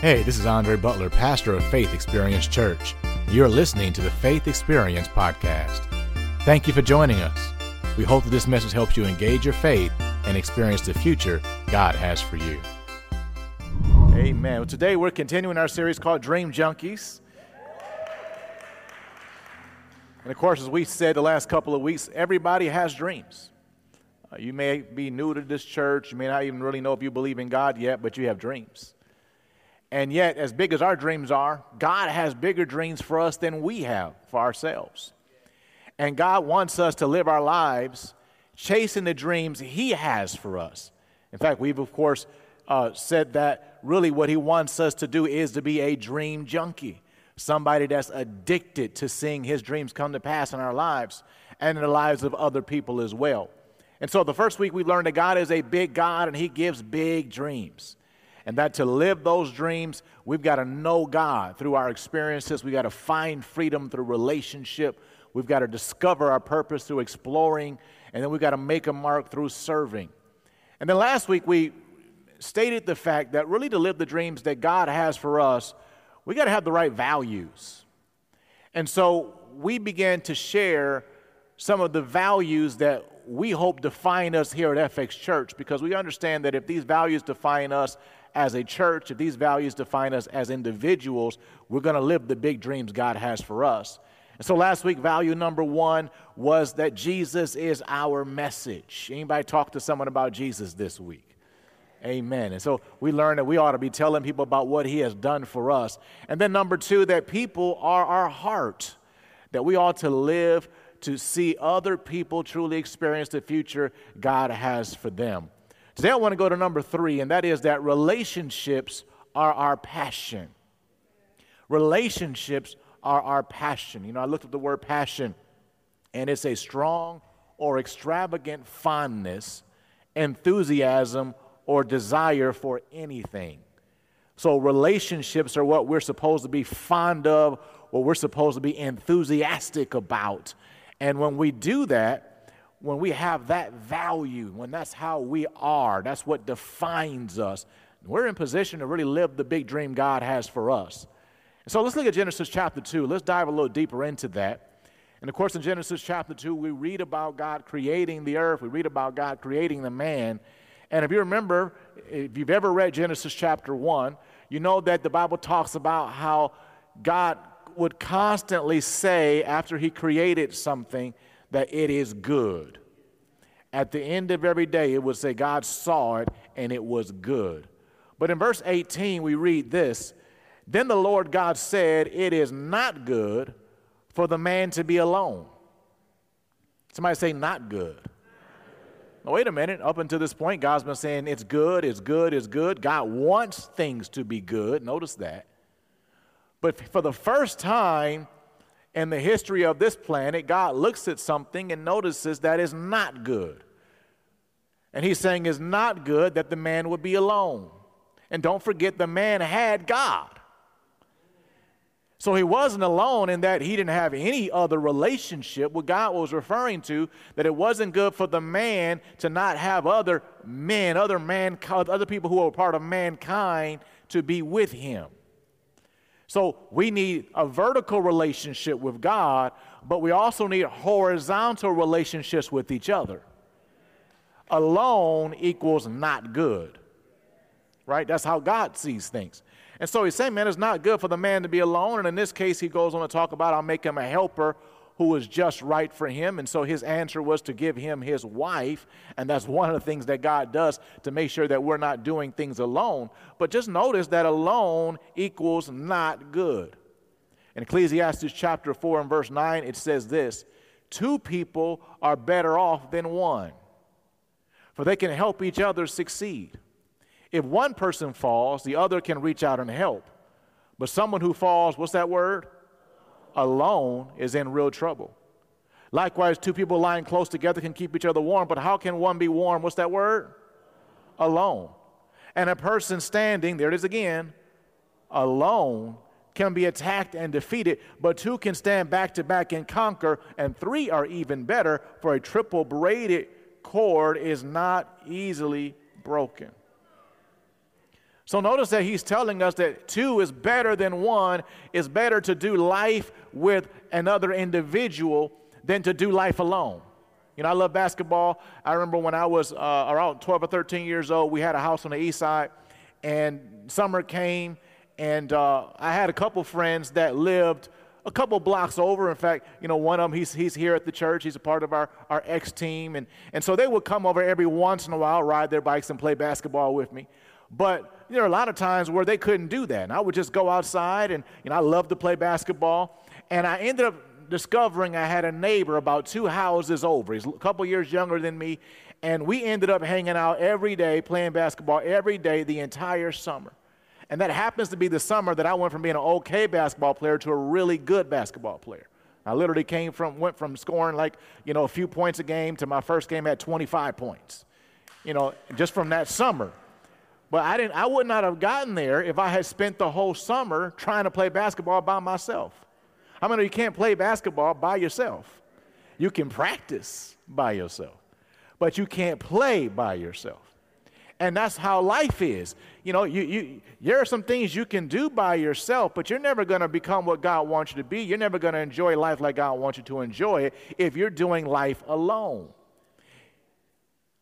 Hey, this is Andre Butler, pastor of Faith Experience Church. You're listening to the Faith Experience Podcast. Thank you for joining us. We hope that this message helps you engage your faith and experience the future God has for you. Amen. Well, today we're continuing our series called Dream Junkies. And of course, as we said the last couple of weeks, everybody has dreams. Uh, you may be new to this church, you may not even really know if you believe in God yet, but you have dreams. And yet, as big as our dreams are, God has bigger dreams for us than we have for ourselves. And God wants us to live our lives chasing the dreams He has for us. In fact, we've, of course, uh, said that really what He wants us to do is to be a dream junkie, somebody that's addicted to seeing His dreams come to pass in our lives and in the lives of other people as well. And so the first week we learned that God is a big God and He gives big dreams and that to live those dreams, we've got to know God through our experiences. We've got to find freedom through relationship. We've got to discover our purpose through exploring. And then we've got to make a mark through serving. And then last week, we stated the fact that really to live the dreams that God has for us, we got to have the right values. And so we began to share some of the values that we hope define us here at FX Church because we understand that if these values define us as a church, if these values define us as individuals, we're going to live the big dreams God has for us. And so last week, value number one was that Jesus is our message. Anybody talk to someone about Jesus this week? Amen. And so we learned that we ought to be telling people about what he has done for us. And then number two, that people are our heart, that we ought to live to see other people truly experience the future God has for them. Today I want to go to number three, and that is that relationships are our passion. Relationships are our passion. You know, I looked at the word passion, and it's a strong or extravagant fondness, enthusiasm, or desire for anything. So, relationships are what we're supposed to be fond of, what we're supposed to be enthusiastic about. And when we do that, when we have that value, when that's how we are, that's what defines us, we're in position to really live the big dream God has for us. So let's look at Genesis chapter 2. Let's dive a little deeper into that. And of course, in Genesis chapter 2, we read about God creating the earth, we read about God creating the man. And if you remember, if you've ever read Genesis chapter 1, you know that the Bible talks about how God would constantly say after he created something, that it is good. At the end of every day, it would say God saw it and it was good. But in verse 18, we read this Then the Lord God said, It is not good for the man to be alone. Somebody say, Not good. Now, wait a minute. Up until this point, God's been saying it's good, it's good, it's good. God wants things to be good. Notice that. But for the first time, in the history of this planet, God looks at something and notices that is not good. And he's saying it's not good that the man would be alone. And don't forget, the man had God. So he wasn't alone in that he didn't have any other relationship. What God was referring to, that it wasn't good for the man to not have other men, other man, other people who are part of mankind to be with him. So we need a vertical relationship with God, but we also need horizontal relationships with each other. Alone equals not good. Right? That's how God sees things. And so he's saying, man, it's not good for the man to be alone. And in this case, he goes on to talk about, I'll make him a helper who was just right for him. And so his answer was to give him his wife. And that's one of the things that God does to make sure that we're not doing things alone. But just notice that alone equals not good. In Ecclesiastes chapter 4 and verse 9, it says this Two people are better off than one, for they can help each other succeed. If one person falls, the other can reach out and help. But someone who falls, what's that word? Alone is in real trouble. Likewise, two people lying close together can keep each other warm, but how can one be warm? What's that word? Alone. And a person standing, there it is again, alone can be attacked and defeated, but two can stand back to back and conquer, and three are even better, for a triple braided cord is not easily broken. So notice that he's telling us that two is better than one. It's better to do life with another individual than to do life alone. You know, I love basketball. I remember when I was uh, around 12 or 13 years old, we had a house on the east side, and summer came, and uh, I had a couple friends that lived a couple blocks over. In fact, you know, one of them, he's, he's here at the church. He's a part of our, our X team. And, and so they would come over every once in a while, ride their bikes and play basketball with me. But there are a lot of times where they couldn't do that. And I would just go outside and, you know, I love to play basketball. And I ended up discovering I had a neighbor about two houses over. He's a couple years younger than me. And we ended up hanging out every day, playing basketball every day the entire summer. And that happens to be the summer that I went from being an okay basketball player to a really good basketball player. I literally came from, went from scoring like, you know, a few points a game to my first game at 25 points, you know, just from that summer. But I, didn't, I would not have gotten there if I had spent the whole summer trying to play basketball by myself. I mean, you can't play basketball by yourself. You can practice by yourself, but you can't play by yourself. And that's how life is. You know, you, you, there are some things you can do by yourself, but you're never going to become what God wants you to be. You're never going to enjoy life like God wants you to enjoy it if you're doing life alone.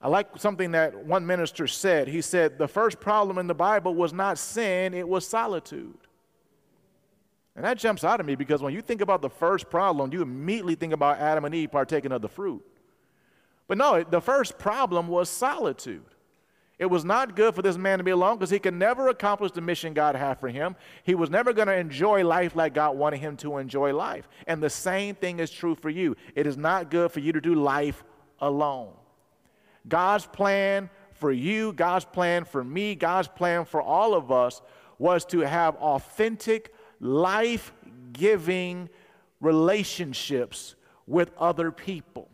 I like something that one minister said. He said, The first problem in the Bible was not sin, it was solitude. And that jumps out at me because when you think about the first problem, you immediately think about Adam and Eve partaking of the fruit. But no, the first problem was solitude. It was not good for this man to be alone because he could never accomplish the mission God had for him. He was never going to enjoy life like God wanted him to enjoy life. And the same thing is true for you. It is not good for you to do life alone. God's plan for you, God's plan for me, God's plan for all of us was to have authentic, life giving relationships with other people.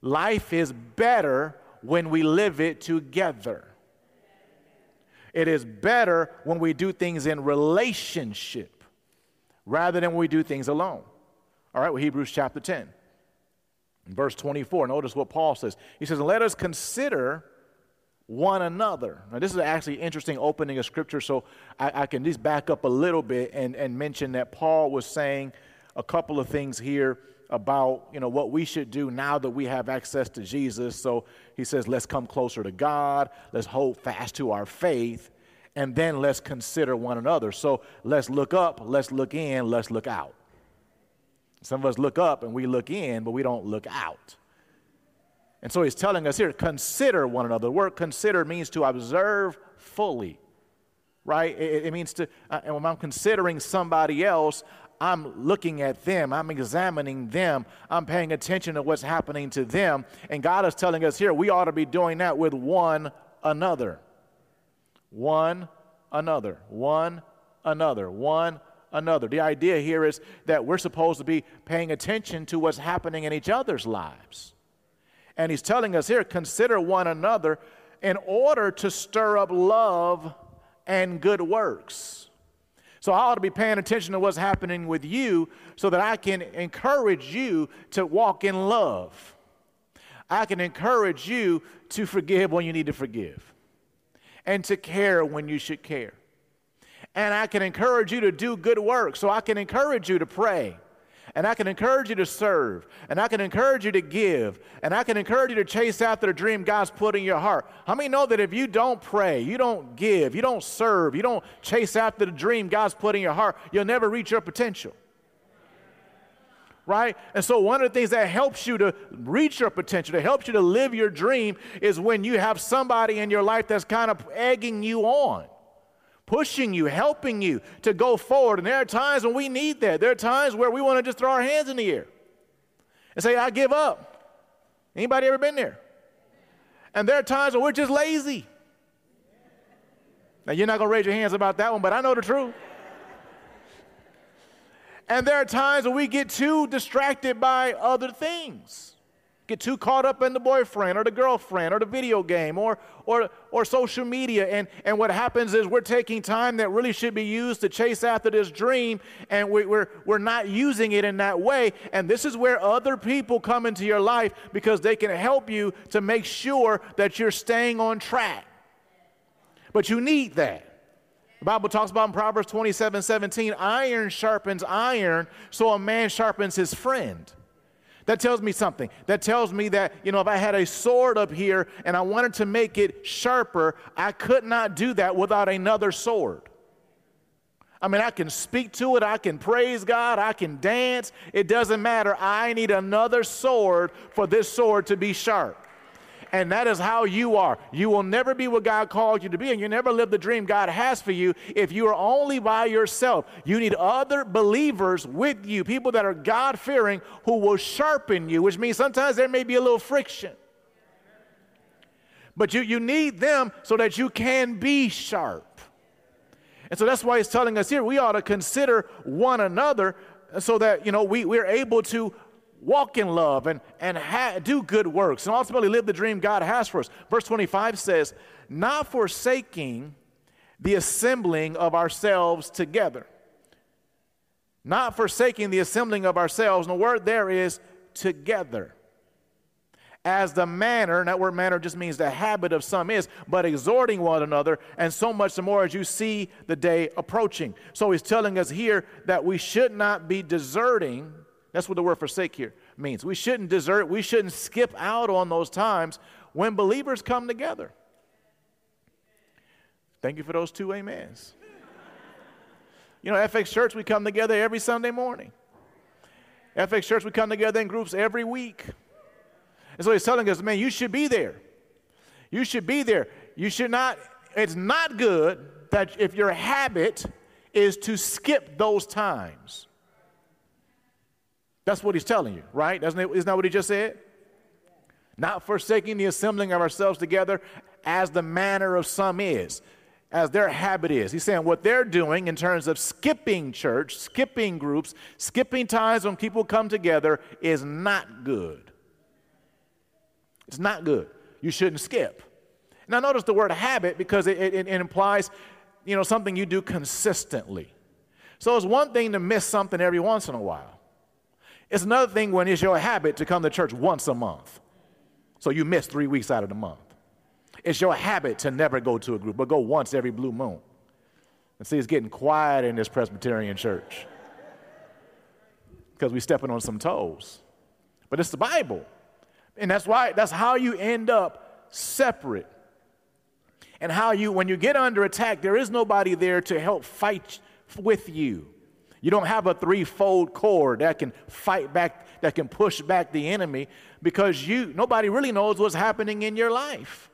Life is better when we live it together. It is better when we do things in relationship rather than when we do things alone. All right, well, Hebrews chapter 10, verse 24. Notice what Paul says. He says, Let us consider one another. Now, this is actually interesting opening of scripture, so I, I can just back up a little bit and, and mention that Paul was saying a couple of things here about you know what we should do now that we have access to Jesus. So he says, let's come closer to God, let's hold fast to our faith, and then let's consider one another. So let's look up, let's look in, let's look out. Some of us look up and we look in, but we don't look out. And so he's telling us here, consider one another. The word consider means to observe fully, right? It, it means to, uh, and when I'm considering somebody else, I'm looking at them, I'm examining them, I'm paying attention to what's happening to them. And God is telling us here we ought to be doing that with one another. One another. One another. One another. The idea here is that we're supposed to be paying attention to what's happening in each other's lives. And He's telling us here consider one another in order to stir up love and good works. So I ought to be paying attention to what's happening with you so that I can encourage you to walk in love. I can encourage you to forgive when you need to forgive and to care when you should care. And I can encourage you to do good work. So I can encourage you to pray and I can encourage you to serve, and I can encourage you to give, and I can encourage you to chase after the dream God's put in your heart. How many know that if you don't pray, you don't give, you don't serve, you don't chase after the dream God's put in your heart, you'll never reach your potential? Right? And so, one of the things that helps you to reach your potential, that helps you to live your dream, is when you have somebody in your life that's kind of egging you on pushing you, helping you to go forward. And there are times when we need that. There are times where we want to just throw our hands in the air and say, I give up. Anybody ever been there? And there are times when we're just lazy. Now, you're not going to raise your hands about that one, but I know the truth. And there are times when we get too distracted by other things get too caught up in the boyfriend or the girlfriend or the video game or, or, or social media. And, and what happens is we're taking time that really should be used to chase after this dream and we, we're, we're not using it in that way. And this is where other people come into your life because they can help you to make sure that you're staying on track. But you need that. The Bible talks about in Proverbs 27 17, iron sharpens iron, so a man sharpens his friend. That tells me something. That tells me that, you know, if I had a sword up here and I wanted to make it sharper, I could not do that without another sword. I mean, I can speak to it, I can praise God, I can dance. It doesn't matter. I need another sword for this sword to be sharp. And that is how you are. You will never be what God called you to be, and you never live the dream God has for you if you are only by yourself. You need other believers with you, people that are God fearing who will sharpen you, which means sometimes there may be a little friction. But you, you need them so that you can be sharp. And so that's why he's telling us here we ought to consider one another so that you know we, we're able to walk in love and, and ha- do good works and ultimately live the dream God has for us. Verse 25 says, Not forsaking the assembling of ourselves together. Not forsaking the assembling of ourselves. And the word there is together. As the manner, and that word manner just means the habit of some is, but exhorting one another, and so much the more as you see the day approaching. So he's telling us here that we should not be deserting that's what the word forsake here means. We shouldn't desert, we shouldn't skip out on those times when believers come together. Thank you for those two amens. You know, FX Church, we come together every Sunday morning. FX Church, we come together in groups every week. And so he's telling us, man, you should be there. You should be there. You should not, it's not good that if your habit is to skip those times. That's what he's telling you, right? Isn't that what he just said? Not forsaking the assembling of ourselves together as the manner of some is, as their habit is. He's saying what they're doing in terms of skipping church, skipping groups, skipping times when people come together is not good. It's not good. You shouldn't skip. Now, notice the word habit because it, it, it implies, you know, something you do consistently. So it's one thing to miss something every once in a while. It's another thing when it's your habit to come to church once a month. So you miss three weeks out of the month. It's your habit to never go to a group, but go once every blue moon. And see, it's getting quiet in this Presbyterian church because we're stepping on some toes. But it's the Bible. And that's why, that's how you end up separate. And how you, when you get under attack, there is nobody there to help fight with you. You don't have a threefold cord that can fight back, that can push back the enemy because you nobody really knows what's happening in your life.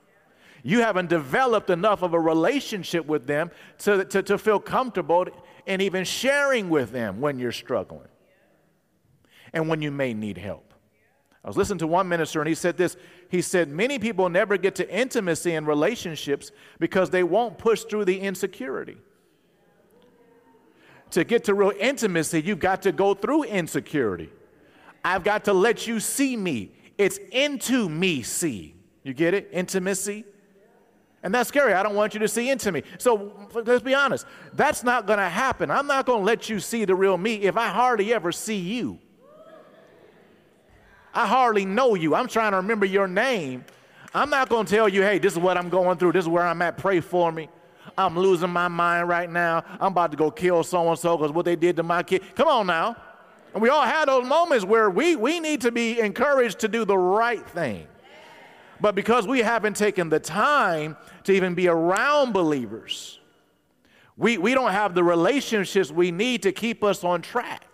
You haven't developed enough of a relationship with them to, to, to feel comfortable in even sharing with them when you're struggling and when you may need help. I was listening to one minister and he said this. He said, Many people never get to intimacy in relationships because they won't push through the insecurity to get to real intimacy, you've got to go through insecurity. I've got to let you see me. It's into me see. You get it? Intimacy. And that's scary. I don't want you to see into me. So let's be honest. That's not going to happen. I'm not going to let you see the real me if I hardly ever see you. I hardly know you. I'm trying to remember your name. I'm not going to tell you, hey, this is what I'm going through. This is where I'm at. Pray for me. I'm losing my mind right now. I'm about to go kill so and so because what they did to my kid. Come on now. And we all had those moments where we, we need to be encouraged to do the right thing. But because we haven't taken the time to even be around believers, we, we don't have the relationships we need to keep us on track.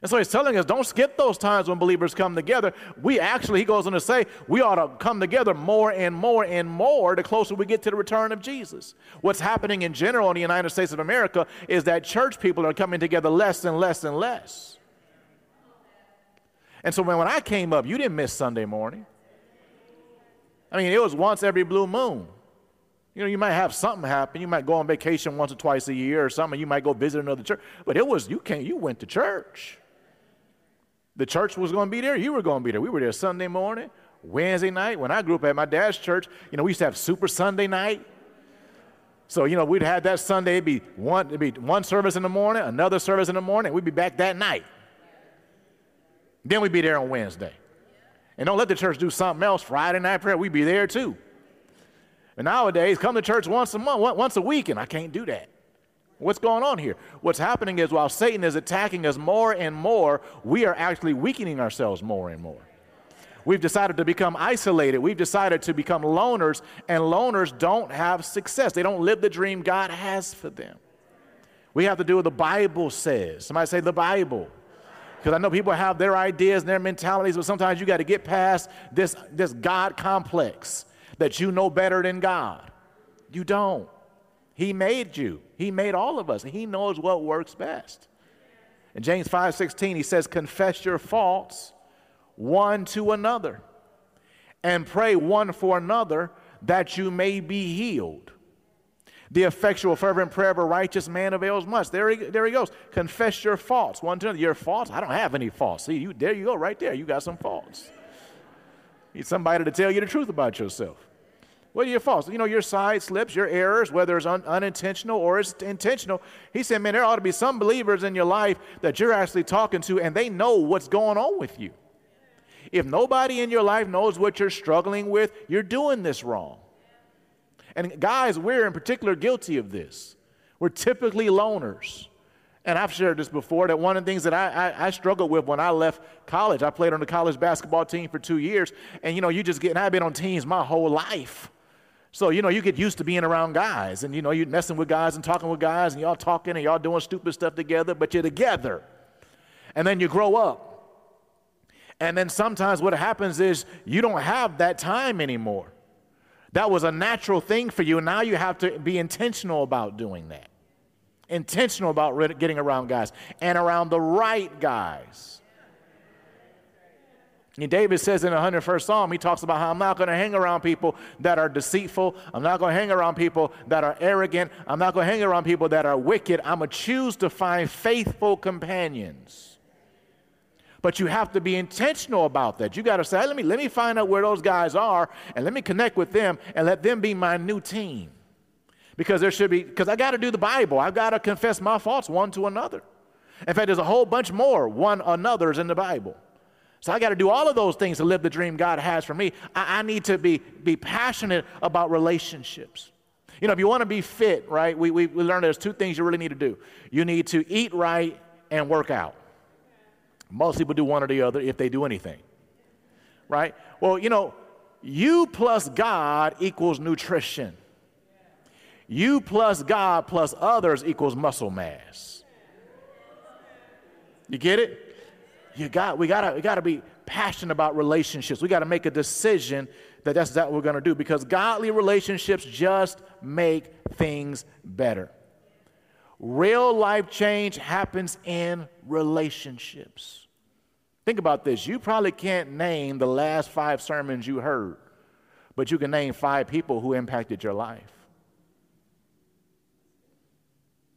And so he's telling us don't skip those times when believers come together. We actually, he goes on to say, we ought to come together more and more and more the closer we get to the return of Jesus. What's happening in general in the United States of America is that church people are coming together less and less and less. And so when, when I came up, you didn't miss Sunday morning. I mean, it was once every blue moon. You know, you might have something happen. You might go on vacation once or twice a year or something. You might go visit another church. But it was, you came, you went to church. The church was going to be there. You were going to be there. We were there Sunday morning, Wednesday night. When I grew up at my dad's church, you know, we used to have Super Sunday night. So, you know, we'd have that Sunday, it'd be one, it'd be one service in the morning, another service in the morning, we'd be back that night. Then we'd be there on Wednesday. And don't let the church do something else. Friday night prayer, we'd be there too. And nowadays, come to church once a month, once a week, and I can't do that. What's going on here? What's happening is while Satan is attacking us more and more, we are actually weakening ourselves more and more. We've decided to become isolated. We've decided to become loners, and loners don't have success. They don't live the dream God has for them. We have to do what the Bible says. Somebody say the Bible. Because I know people have their ideas and their mentalities, but sometimes you got to get past this, this God complex that you know better than God. You don't. He made you. He made all of us. and He knows what works best. In James 5 16, he says, Confess your faults one to another and pray one for another that you may be healed. The effectual, fervent prayer of a righteous man avails much. There he, there he goes. Confess your faults one to another. Your faults? I don't have any faults. See, you, there you go, right there. You got some faults. Need somebody to tell you the truth about yourself. Are your faults? You know, your side slips, your errors, whether it's un- unintentional or it's intentional. He said, man, there ought to be some believers in your life that you're actually talking to and they know what's going on with you. If nobody in your life knows what you're struggling with, you're doing this wrong. And guys, we're in particular guilty of this. We're typically loners. And I've shared this before that one of the things that I, I, I, struggled with when I left college, I played on the college basketball team for two years. And you know, you just get, and I've been on teams my whole life. So, you know, you get used to being around guys and, you know, you're messing with guys and talking with guys and y'all talking and y'all doing stupid stuff together, but you're together. And then you grow up. And then sometimes what happens is you don't have that time anymore. That was a natural thing for you. And now you have to be intentional about doing that. Intentional about getting around guys and around the right guys. And David says in the 101st Psalm, he talks about how I'm not going to hang around people that are deceitful. I'm not going to hang around people that are arrogant. I'm not going to hang around people that are wicked. I'm going to choose to find faithful companions. But you have to be intentional about that. You got to say, let me, let me find out where those guys are and let me connect with them and let them be my new team. Because there should be, because I got to do the Bible. I've got to confess my faults one to another. In fact, there's a whole bunch more one another's in the Bible. So I got to do all of those things to live the dream God has for me. I, I, need to be, be passionate about relationships. You know, if you want to be fit, right, we, we, we learned there's two things you really need to do. You need to eat right and work out. Most people do one or the other if they do anything, right? Well, you know, you plus God equals nutrition. You plus God plus others equals muscle mass. You get it? You got, we gotta, we gotta be passionate about relationships. We gotta make a decision that that's what we're gonna do because godly relationships just make things better. Real life change happens in relationships. Think about this. You probably can't name the last five sermons you heard, but you can name five people who impacted your life.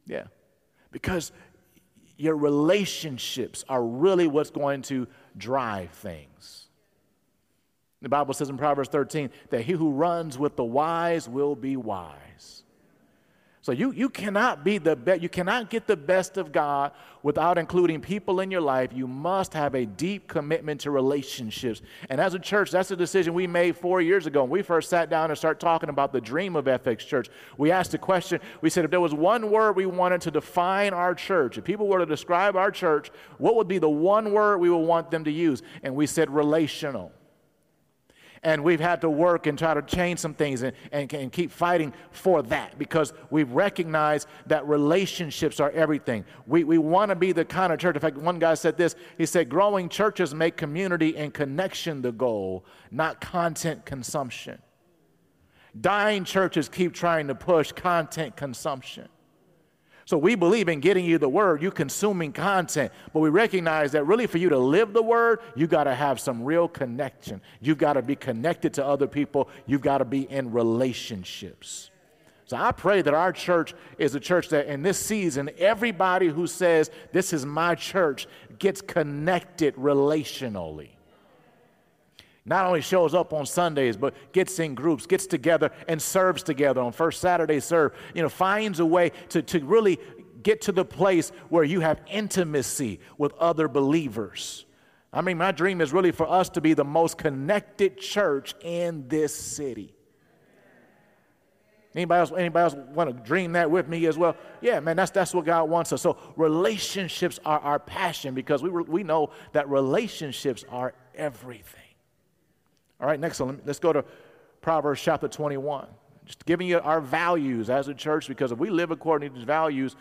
Yeah. Because your relationships are really what's going to drive things. The Bible says in Proverbs 13 that he who runs with the wise will be wise. So you, you cannot be the best, you cannot get the best of God without including people in your life. You must have a deep commitment to relationships. And as a church, that's a decision we made four years ago. When we first sat down and started talking about the dream of FX Church, we asked a question. We said, if there was one word we wanted to define our church, if people were to describe our church, what would be the one word we would want them to use? And we said relational. And we've had to work and try to change some things and, and, and keep fighting for that because we've recognized that relationships are everything. We, we want to be the kind of church. In fact, one guy said this he said, growing churches make community and connection the goal, not content consumption. Dying churches keep trying to push content consumption. So we believe in getting you the word, you consuming content, but we recognize that really for you to live the word, you got to have some real connection. You've got to be connected to other people, you've got to be in relationships. So I pray that our church is a church that in this season, everybody who says, This is my church, gets connected relationally not only shows up on Sundays, but gets in groups, gets together and serves together on First Saturday serve, you know, finds a way to, to really get to the place where you have intimacy with other believers. I mean, my dream is really for us to be the most connected church in this city. Anybody else, anybody else want to dream that with me as well? Yeah, man, that's, that's what God wants us. So relationships are our passion because we, we know that relationships are everything. All right, next one, let's go to Proverbs chapter 21. Just giving you our values as a church because if we live according to these values,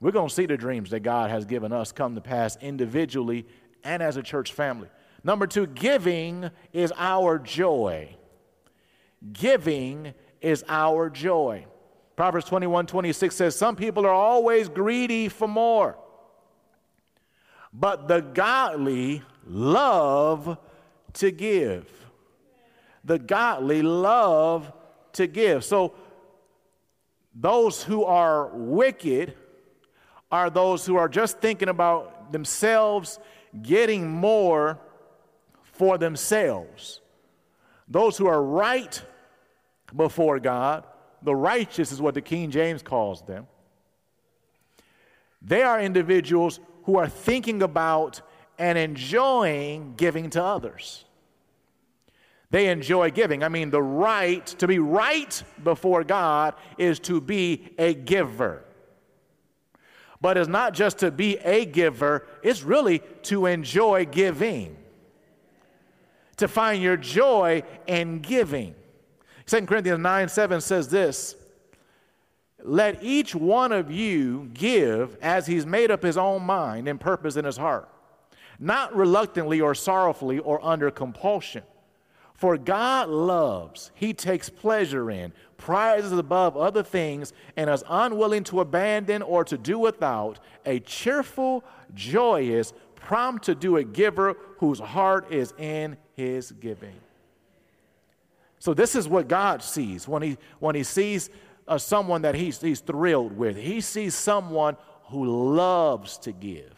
we're going to see the dreams that God has given us come to pass individually and as a church family. Number two, giving is our joy. Giving is our joy. Proverbs 21 26 says, Some people are always greedy for more, but the godly love to give. The godly love to give. So, those who are wicked are those who are just thinking about themselves getting more for themselves. Those who are right before God, the righteous is what the King James calls them. They are individuals who are thinking about and enjoying giving to others. They enjoy giving. I mean, the right, to be right before God is to be a giver. But it's not just to be a giver, it's really to enjoy giving, to find your joy in giving. 2 Corinthians 9 7 says this Let each one of you give as he's made up his own mind and purpose in his heart, not reluctantly or sorrowfully or under compulsion. For God loves, He takes pleasure in, prizes above other things, and is unwilling to abandon or to do without a cheerful, joyous, prompt to do a giver whose heart is in His giving. So this is what God sees when he, when he sees uh, someone that he's, he's thrilled with. He sees someone who loves to give,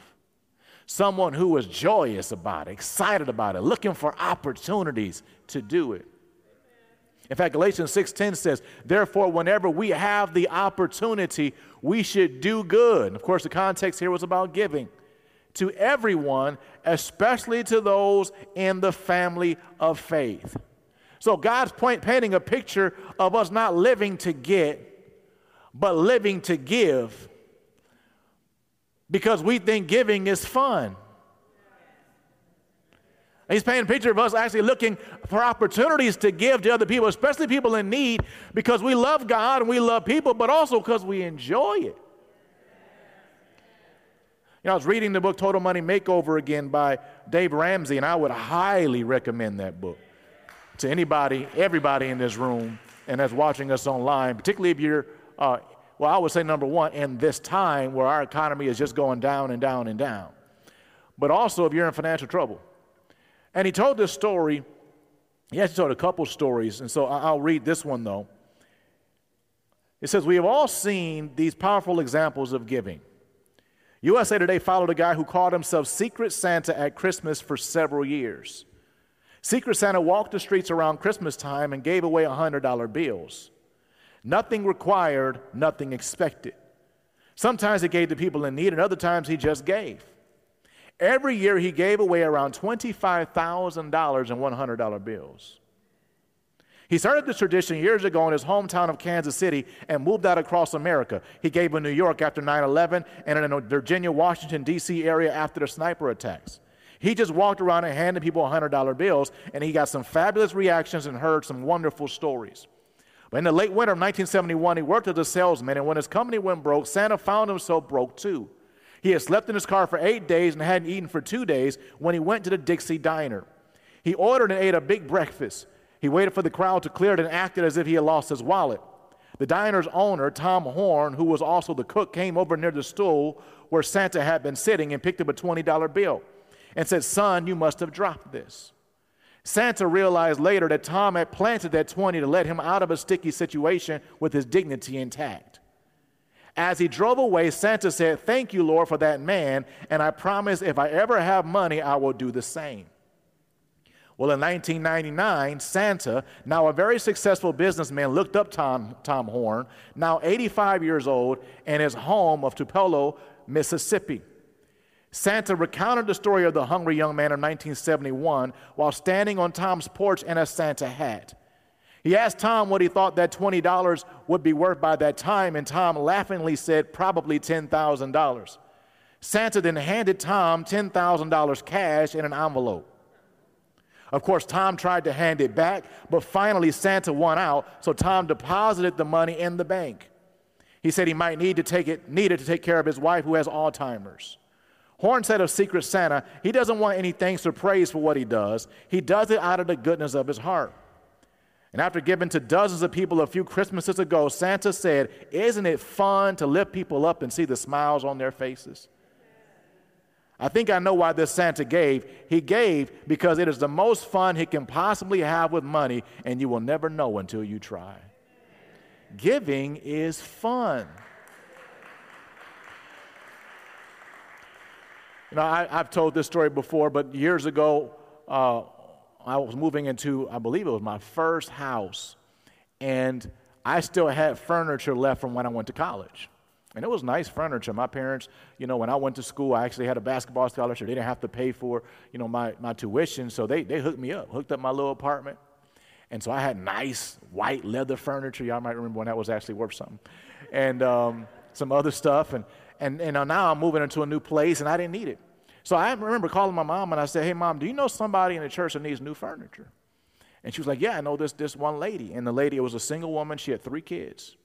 someone who was joyous about it, excited about it, looking for opportunities to do it. In fact, Galatians 6:10 says, "Therefore, whenever we have the opportunity, we should do good." of course, the context here was about giving to everyone, especially to those in the family of faith. So God's point, painting a picture of us not living to get, but living to give because we think giving is fun. He's painting a picture of us actually looking for opportunities to give to other people, especially people in need, because we love God and we love people, but also because we enjoy it. You know, I was reading the book Total Money Makeover again by Dave Ramsey, and I would highly recommend that book to anybody, everybody in this room and that's watching us online, particularly if you're, uh, well, I would say number one, in this time where our economy is just going down and down and down. But also if you're in financial trouble. And he told this story, he actually told a couple stories, and so I'll read this one though. It says, We have all seen these powerful examples of giving. USA Today followed a guy who called himself Secret Santa at Christmas for several years. Secret Santa walked the streets around Christmas time and gave away $100 bills. Nothing required, nothing expected. Sometimes he gave to people in need, and other times he just gave. Every year he gave away around $25,000 in $100 bills. He started this tradition years ago in his hometown of Kansas City and moved out across America. He gave in New York after 9 11 and in the Virginia, Washington, D.C. area after the sniper attacks. He just walked around and handed people $100 bills, and he got some fabulous reactions and heard some wonderful stories. In the late winter of 1971, he worked as a salesman, and when his company went broke, Santa found himself broke too. He had slept in his car for eight days and hadn't eaten for two days when he went to the Dixie Diner. He ordered and ate a big breakfast. He waited for the crowd to clear it and acted as if he had lost his wallet. The diner's owner, Tom Horn, who was also the cook, came over near the stool where Santa had been sitting and picked up a $20 bill and said, Son, you must have dropped this. Santa realized later that Tom had planted that 20 to let him out of a sticky situation with his dignity intact. As he drove away, Santa said, Thank you, Lord, for that man, and I promise if I ever have money, I will do the same. Well, in 1999, Santa, now a very successful businessman, looked up Tom, Tom Horn, now 85 years old, in his home of Tupelo, Mississippi. Santa recounted the story of the hungry young man in 1971 while standing on Tom's porch in a Santa hat. He asked Tom what he thought that $20 would be worth by that time, and Tom laughingly said, probably $10,000. Santa then handed Tom $10,000 cash in an envelope. Of course, Tom tried to hand it back, but finally Santa won out, so Tom deposited the money in the bank. He said he might need to take it, needed to take care of his wife who has Alzheimer's. Horn said of Secret Santa, he doesn't want any thanks or praise for what he does. He does it out of the goodness of his heart. And after giving to dozens of people a few Christmases ago, Santa said, Isn't it fun to lift people up and see the smiles on their faces? I think I know why this Santa gave. He gave because it is the most fun he can possibly have with money, and you will never know until you try. Giving is fun. You know, I, have told this story before, but years ago, uh, I was moving into, I believe it was my first house, and I still had furniture left from when I went to college. And it was nice furniture. My parents, you know, when I went to school, I actually had a basketball scholarship. They didn't have to pay for, you know, my, my tuition. So they, they hooked me up, hooked up my little apartment. And so I had nice white leather furniture. Y'all might remember when that was actually worth something. And um, some other stuff. And, and, and now I'm moving into a new place and I didn't need it. So I remember calling my mom and I said, Hey, mom, do you know somebody in the church that needs new furniture? And she was like, Yeah, I know this, this one lady. And the lady, was a single woman. She had three kids.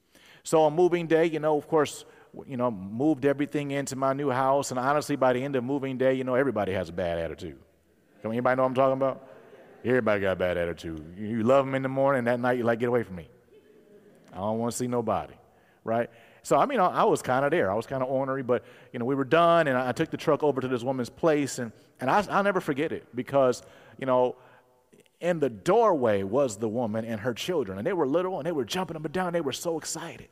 So on moving day, you know, of course, you know, moved everything into my new house. And honestly, by the end of moving day, you know, everybody has a bad attitude. Come anybody know what I'm talking about? Everybody got a bad attitude. You love them in the morning, that night you're like, get away from me. I don't want to see nobody, right? So, I mean, I, I was kind of there. I was kind of ornery, but, you know, we were done, and I, I, took the truck over to this woman's place, and, and I, I'll never forget it because, you know, in the doorway was the woman and her children, and they were little, and they were jumping up and down. They were so excited.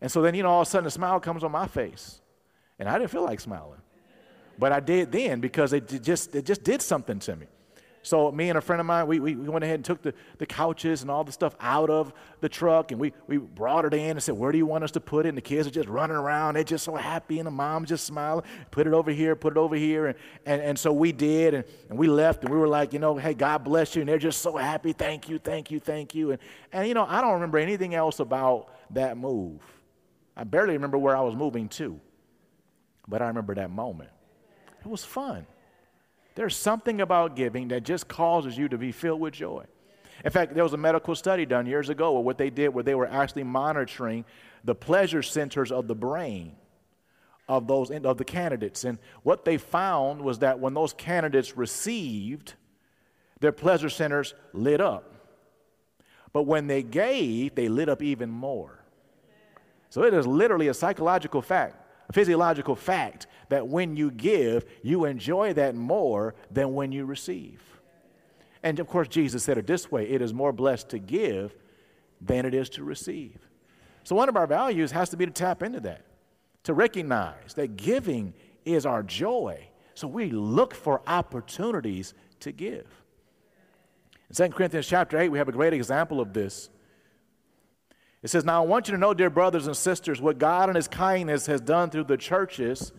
And so then, you know, all of a sudden a smile comes on my face. And I didn't feel like smiling. But I did then because it just, it just did something to me. So me and a friend of mine, we, we, went ahead and took the, the couches and all the stuff out of the truck and we, we brought it in and said, where do you want us to put it? And the kids are just running around. They're just so happy and the mom's just smiling. Put it over here, put it over here. And, and, and so we did and, and we left and we were like, you know, hey, God bless you. And they're just so happy. Thank you, thank you, thank you. And, and you know, I don't remember anything else about that move. I barely remember where I was moving to, but I remember that moment. It was fun. There's something about giving that just causes you to be filled with joy. In fact, there was a medical study done years ago where what they did where they were actually monitoring the pleasure centers of the brain of those of the candidates and what they found was that when those candidates received their pleasure centers lit up. But when they gave, they lit up even more. So it is literally a psychological fact, a physiological fact that when you give, you enjoy that more than when you receive. And of course, Jesus said it this way it is more blessed to give than it is to receive. So one of our values has to be to tap into that, to recognize that giving is our joy. So we look for opportunities to give. In 2 Corinthians chapter 8, we have a great example of this. It says, Now I want you to know, dear brothers and sisters, what God in His kindness has done through the churches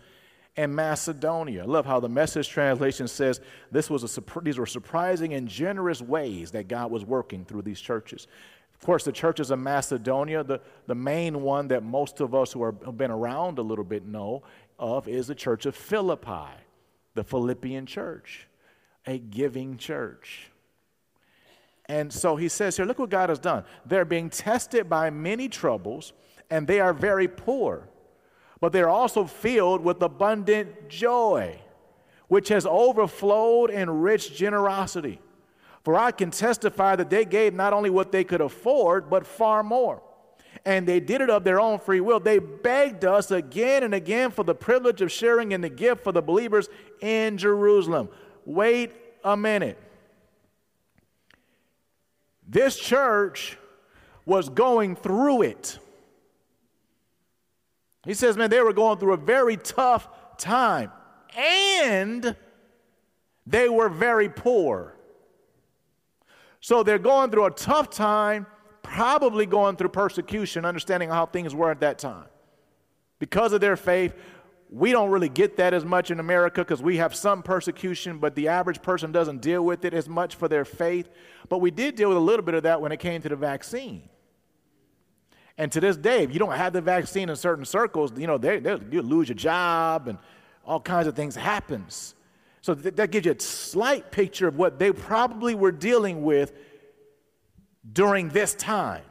in Macedonia. I love how the message translation says this was a, these were surprising and generous ways that God was working through these churches. Of course, the churches of Macedonia, the, the main one that most of us who are, have been around a little bit know of is the church of Philippi, the Philippian church, a giving church. And so he says here, look what God has done. They're being tested by many troubles, and they are very poor, but they're also filled with abundant joy, which has overflowed in rich generosity. For I can testify that they gave not only what they could afford, but far more. And they did it of their own free will. They begged us again and again for the privilege of sharing in the gift for the believers in Jerusalem. Wait a minute. This church was going through it. He says, man, they were going through a very tough time. And they were very poor. So they're going through a tough time, probably going through persecution, understanding how things were at that time. Because of their faith, we don't really get that as much in America because we have some persecution, but the average person doesn't deal with it as much for their faith. But we did deal with a little bit of that when it came to the vaccine. And to this day, if you don't have the vaccine in certain circles, you know, they, they, you lose your job and all kinds of things happens. So th- that gives you a slight picture of what they probably were dealing with during this time.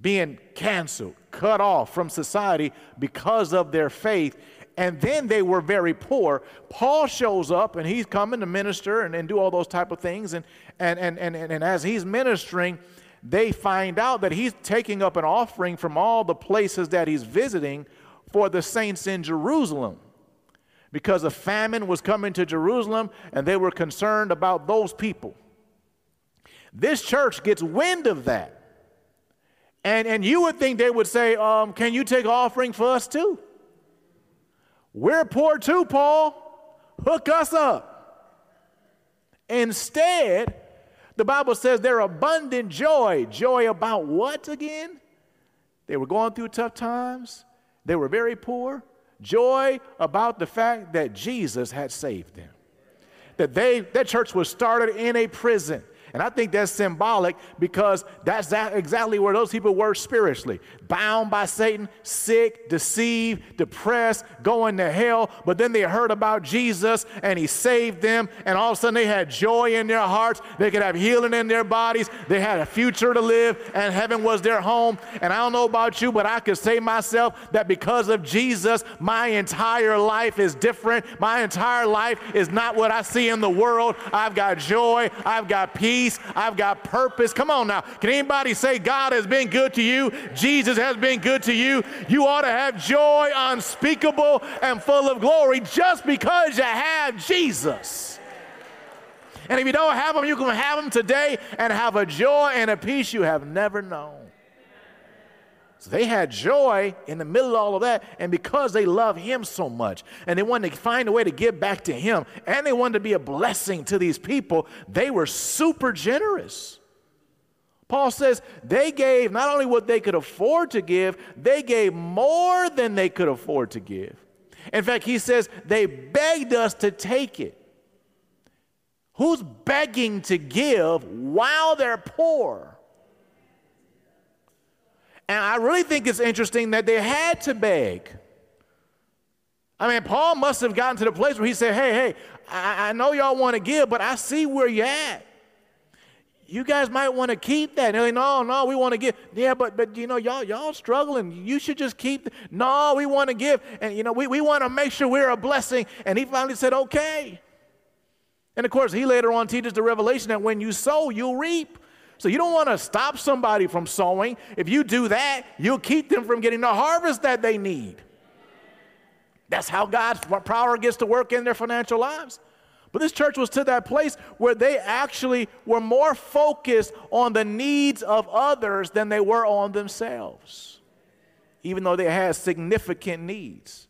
Being canceled, cut off from society because of their faith. And then they were very poor. Paul shows up and he's coming to minister and, and do all those type of things. And, and, and, and, and as he's ministering, they find out that he's taking up an offering from all the places that he's visiting for the saints in Jerusalem. Because a famine was coming to Jerusalem and they were concerned about those people. This church gets wind of that. And, and you would think they would say, um, Can you take offering for us too? We're poor too, Paul. Hook us up. Instead, the Bible says their abundant joy. Joy about what again? They were going through tough times, they were very poor. Joy about the fact that Jesus had saved them. That they that church was started in a prison. And I think that's symbolic because that's that exactly where those people were spiritually bound by Satan, sick, deceived, depressed, going to hell. But then they heard about Jesus and he saved them. And all of a sudden they had joy in their hearts. They could have healing in their bodies. They had a future to live and heaven was their home. And I don't know about you, but I could say myself that because of Jesus, my entire life is different. My entire life is not what I see in the world. I've got joy. I've got peace peace. I've got purpose. Come on now. Can anybody say God has been good to you? Jesus has been good to you. You ought to have joy unspeakable and full of glory just because you have Jesus. And if you don't have them, you can have them today and have a joy and a peace you have never known. So they had joy in the middle of all of that, and because they love Him so much, and they wanted to find a way to give back to Him, and they wanted to be a blessing to these people, they were super generous. Paul says they gave not only what they could afford to give, they gave more than they could afford to give. In fact, he says they begged us to take it. Who's begging to give while they're poor? And I really think it's interesting that they had to beg. I mean, Paul must have gotten to the place where he said, Hey, hey, I, I know y'all want to give, but I see where you're at. You guys might want to keep that. Like, no, no, we want to give. Yeah, but but you know, y'all, y'all struggling. You should just keep. No, we want to give. And you know, we, we want to make sure we're a blessing. And he finally said, okay. And of course, he later on teaches the revelation that when you sow, you'll reap. So you don't want to stop somebody from sowing. If you do that, you'll keep them from getting the harvest that they need. That's how God's power gets to work in their financial lives. But this church was to that place where they actually were more focused on the needs of others than they were on themselves, even though they had significant needs.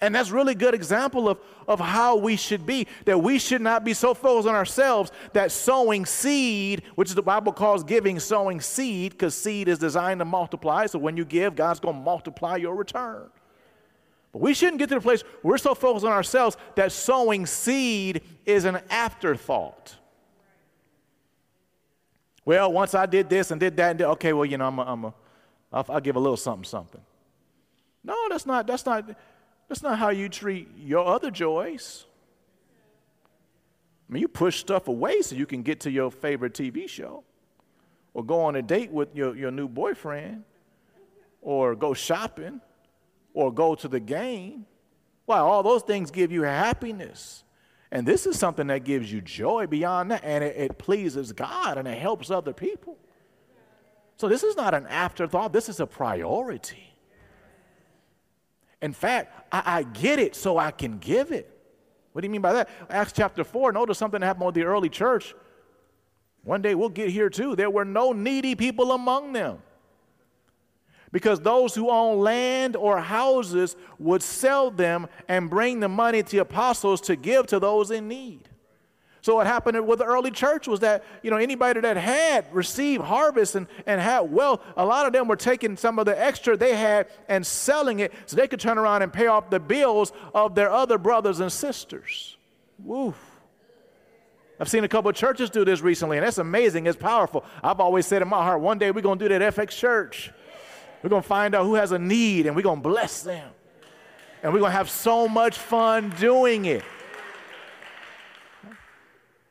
And that's really good example of, of how we should be. That we should not be so focused on ourselves that sowing seed, which the Bible calls giving, sowing seed, because seed is designed to multiply. So when you give, God's going to multiply your return. But we shouldn't get to the place we're so focused on ourselves that sowing seed is an afterthought. Well, once I did this and did that, and did, okay, well, you know, I'm a, I'm a, I'll, I'll give a little something, something. No, that's not, that's not, that's not how you treat your other joys. I mean, you push stuff away so you can get to your favorite TV show, or go on a date with your, your new boyfriend, or go shopping, or go to the game. Well, all those things give you happiness. And this is something that gives you joy beyond that, and it, it pleases God and it helps other people. So, this is not an afterthought, this is a priority. In fact, I, I get it so I can give it. What do you mean by that? Acts chapter 4, notice something happened with the early church. One day we'll get here too. There were no needy people among them. Because those who own land or houses would sell them and bring the money to the apostles to give to those in need. So what happened with the early church was that, you know, anybody that had received harvest and, and had wealth, a lot of them were taking some of the extra they had and selling it so they could turn around and pay off the bills of their other brothers and sisters. Woo. I've seen a couple of churches do this recently, and that's amazing. It's powerful. I've always said in my heart, one day we're going to do that FX church. We're going to find out who has a need and we're going to bless them. And we're going to have so much fun doing it.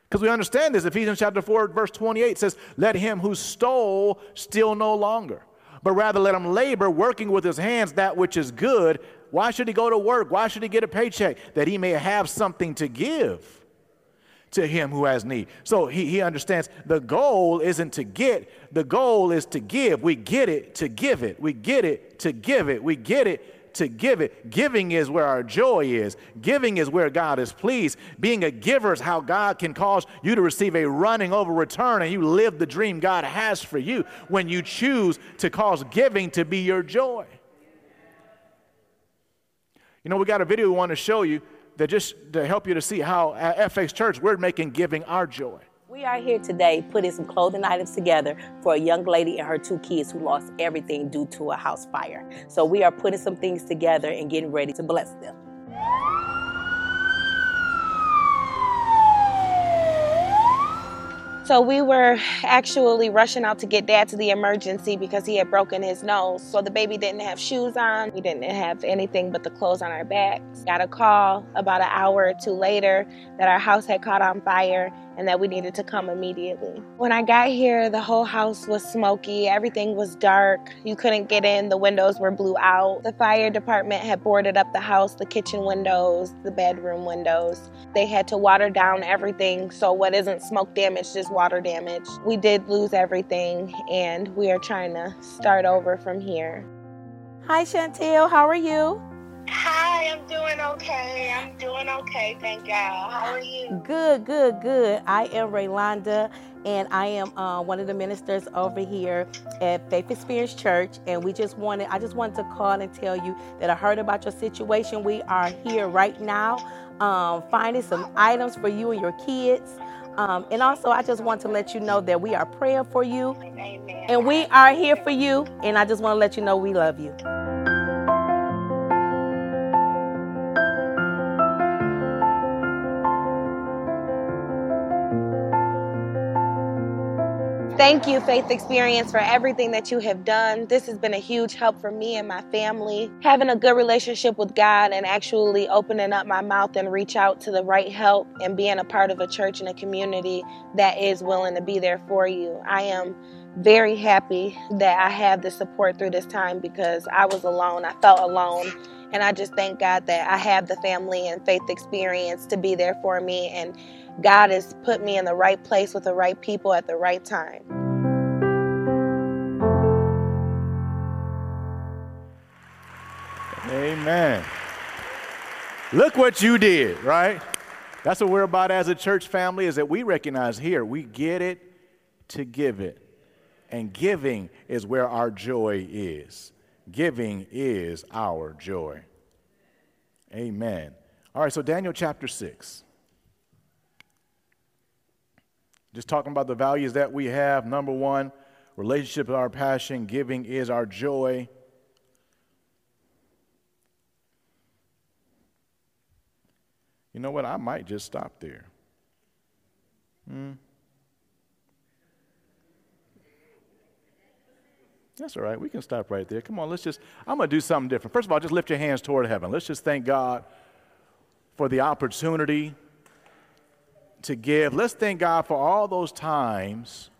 Because we understand this. Ephesians chapter 4, verse 28 says, Let him who stole steal no longer, but rather let him labor, working with his hands that which is good. Why should he go to work? Why should he get a paycheck? That he may have something to give to him who has need. So he, he understands the goal isn't to get, the goal is to give. We get it to give it. We get it to give it. We get it to give it. Giving is where our joy is. Giving is where God is pleased. Being a giver is how God can cause you to receive a running over return and you live the dream God has for you when you choose to cause giving to be your joy. You know, we got a video we want to show you that just to help you to see how at FX Church we're making giving our joy. We are here today putting some clothing items together for a young lady and her two kids who lost everything due to a house fire. So we are putting some things together and getting ready to bless them. So we were actually rushing out to get dad to the emergency because he had broken his nose. So the baby didn't have shoes on. We didn't have anything but the clothes on our backs. Got a call about an hour or two later that our house had caught on fire and that we needed to come immediately. When I got here, the whole house was smoky, everything was dark, you couldn't get in, the windows were blew out. The fire department had boarded up the house, the kitchen windows, the bedroom windows. They had to water down everything, so what isn't smoke damage, just water damage. We did lose everything, and we are trying to start over from here. Hi, Chantel, how are you? Hi, I'm doing okay. I'm doing okay, thank God. How are you? Good, good, good. I am Raylonda, and I am uh, one of the ministers over here at Faith Experience Church. And we just wanted, I just wanted to call and tell you that I heard about your situation. We are here right now, um, finding some items for you and your kids. Um, and also, I just want to let you know that we are praying for you, Amen. and we are here for you. And I just want to let you know we love you. Thank you, Faith Experience, for everything that you have done. This has been a huge help for me and my family. Having a good relationship with God and actually opening up my mouth and reach out to the right help and being a part of a church and a community that is willing to be there for you. I am very happy that I have the support through this time because I was alone. I felt alone. And I just thank God that I have the family and faith experience to be there for me. And God has put me in the right place with the right people at the right time. Amen. Look what you did, right? That's what we're about as a church family is that we recognize here we get it to give it. And giving is where our joy is. Giving is our joy. Amen. All right, so Daniel chapter 6. Just talking about the values that we have. Number one, relationship is our passion, giving is our joy. You know what? I might just stop there. Hmm. That's all right. We can stop right there. Come on, let's just, I'm going to do something different. First of all, just lift your hands toward heaven. Let's just thank God for the opportunity to give. Let's thank God for all those times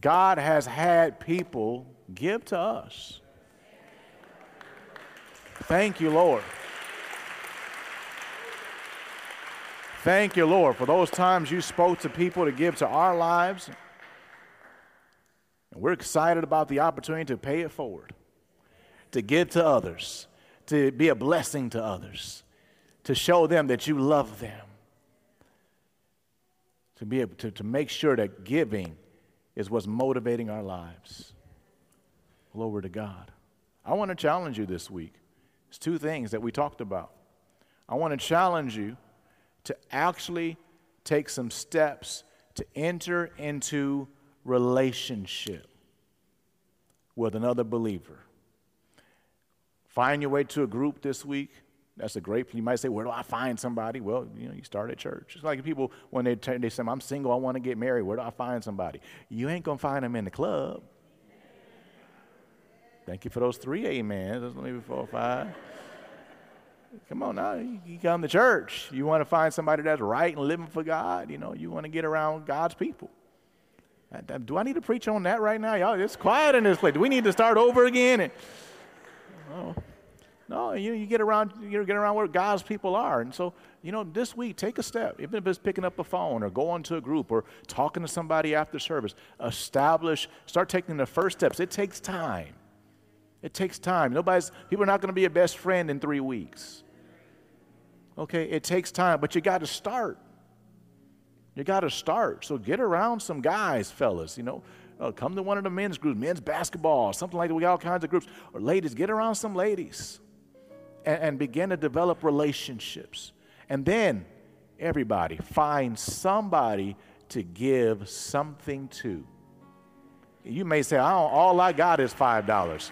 God has had people give to us. Thank you, Lord. Thank you, Lord, for those times you spoke to people to give to our lives. And we're excited about the opportunity to pay it forward, to give to others, to be a blessing to others, to show them that you love them, to be able to, to make sure that giving is what's motivating our lives. Glory to God. I want to challenge you this week. It's two things that we talked about. I want to challenge you to actually take some steps to enter into relationship with another believer. Find your way to a group this week. That's a great. You might say, "Where do I find somebody?" Well, you know, you start at church. It's like people when they turn, they say, "I'm single, I want to get married." Where do I find somebody? You ain't gonna find them in the club. Thank you for those three amens. There's maybe four or five. Come on now, you come to church. You want to find somebody that's right and living for God. You know, you want to get around God's people. Uh, do I need to preach on that right now? Y'all, it's quiet in this place. Do we need to start over again? And, oh, no, you, you get around you get around where God's people are. And so, you know, this week, take a step. Even if it's picking up a phone or going to a group or talking to somebody after service, establish, start taking the first steps. It takes time. It takes time. Nobody's people are not going to be a best friend in three weeks. Okay, it takes time, but you got to start. You got to start. So get around some guys, fellas. You know, uh, come to one of the men's groups, men's basketball, something like that. We got all kinds of groups. Or ladies, get around some ladies and, and begin to develop relationships. And then everybody find somebody to give something to. You may say, I all I got is $5.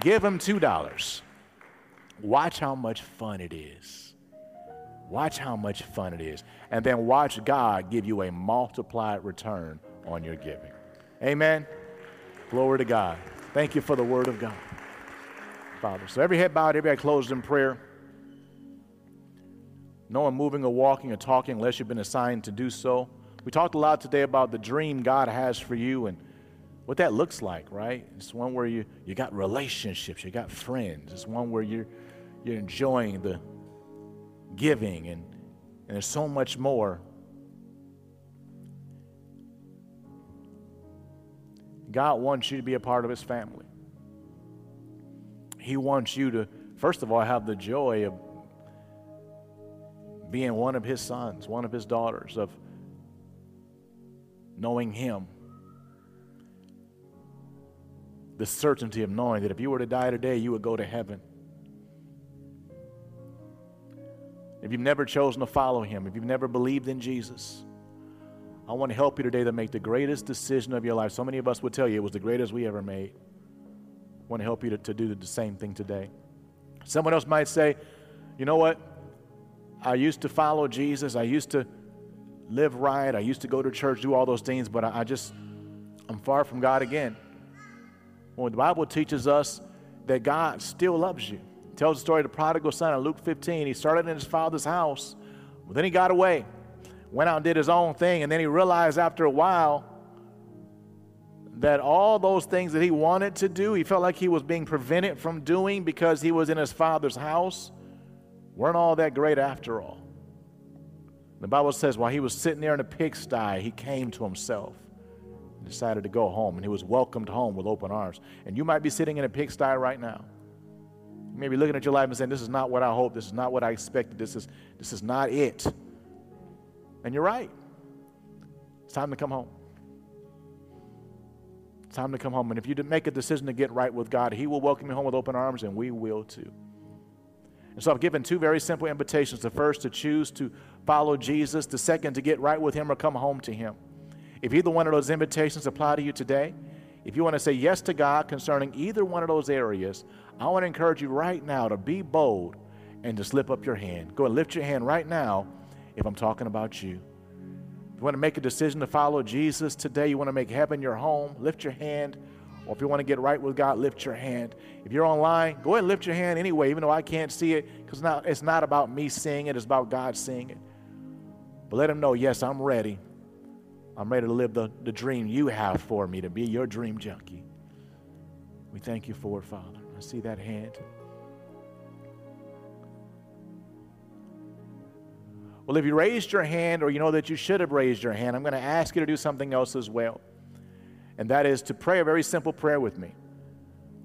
Give them $2. Watch how much fun it is Watch how much fun it is. And then watch God give you a multiplied return on your giving. Amen. Glory to God. Thank you for the word of God. Father. So every head bowed, every eye closed in prayer. No one moving or walking or talking unless you've been assigned to do so. We talked a lot today about the dream God has for you and what that looks like, right? It's one where you, you got relationships, you got friends. It's one where you're, you're enjoying the, giving, and, and there's so much more. God wants you to be a part of His family. He wants you to, first of all, have the joy of being one of His sons, one of His daughters, of knowing Him. The certainty of knowing that if you were to die today, you would go to heaven. if you've never chosen to follow him, if you've never believed in Jesus, I want to help you today to make the greatest decision of your life. So many of us would tell you it was the greatest we ever made. Want to help you to, to do the same thing today. Someone else might say, you know what? I used to follow Jesus. I used to live right. I used to go to church, do all those things, but I, I just, I'm far from God again. Well, the Bible teaches us that God still loves you tells the story of the prodigal son in Luke 15. He started in his father's house, but then he got away, went out and did his own thing, and then he realized after a while that all those things that he wanted to do, he felt like he was being prevented from doing because he was in his father's house, weren't all that great after all. The Bible says while he was sitting there in a pigsty, he came to himself and decided to go home, and he was welcomed home with open arms. And you might be sitting in a pigsty right now. You may be looking at your life and saying, This is not what I hoped. This is not what I expected. This is, this is not it. And you're right. It's time to come home. Time to come home. And if you make a decision to get right with God, He will welcome you home with open arms, and we will too. And so I've given two very simple invitations. The first, to choose to follow Jesus. The second, to get right with Him or come home to Him. If either one of those invitations apply to you today, if you want to say yes to God concerning either one of those areas, I want to encourage you right now to be bold and to slip up your hand. Go and lift your hand right now if I'm talking about you. You want to make a decision to follow Jesus today, you want to make heaven your home, lift your hand. Or if you want to get right with God, lift your hand. If you're online, go ahead and lift your hand anyway, even though I can't see it, because it's not about me seeing it, it's about God seeing it. But let him know, yes, I'm ready. I'm ready to live the, the dream you have for me, to be your dream junkie. We thank you for it, Father. I see that hand. Well, if you raised your hand or you know that you should have raised your hand, I'm going to ask you to do something else as well. And that is to pray a very simple prayer with me.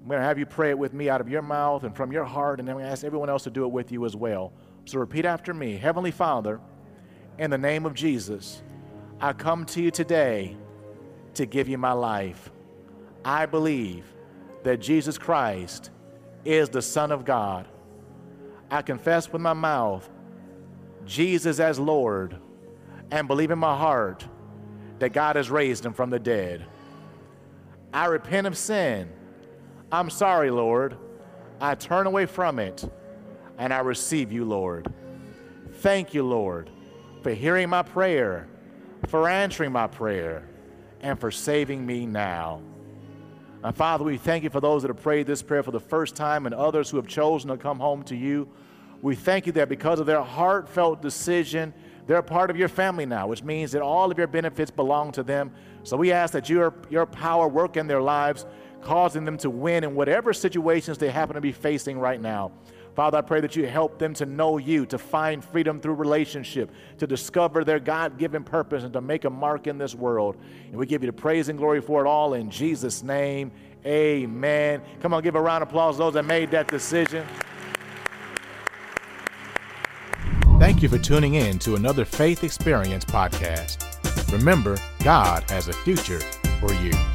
I'm going to have you pray it with me out of your mouth and from your heart, and then I'm going to ask everyone else to do it with you as well. So repeat after me Heavenly Father, in the name of Jesus, I come to you today to give you my life. I believe that Jesus Christ is the Son of God. I confess with my mouth Jesus as Lord and believe in my heart that God has raised him from the dead. I repent of sin. I'm sorry, Lord. I turn away from it and I receive you, Lord. Thank you, Lord, for hearing my prayer, for answering my prayer, and for saving me now. And Father, we thank you for those that have prayed this prayer for the first time and others who have chosen to come home to you. We thank you that because of their heartfelt decision, they're a part of your family now, which means that all of your benefits belong to them. So we ask that your, your power work in their lives, causing them to win in whatever situations they happen to be facing right now. Father, I pray that you help them to know you, to find freedom through relationship, to discover their God given purpose, and to make a mark in this world. And we give you the praise and glory for it all in Jesus' name. Amen. Come on, give a round of applause to those that made that decision. Thank you for tuning in to another Faith Experience podcast. Remember, God has a future for you.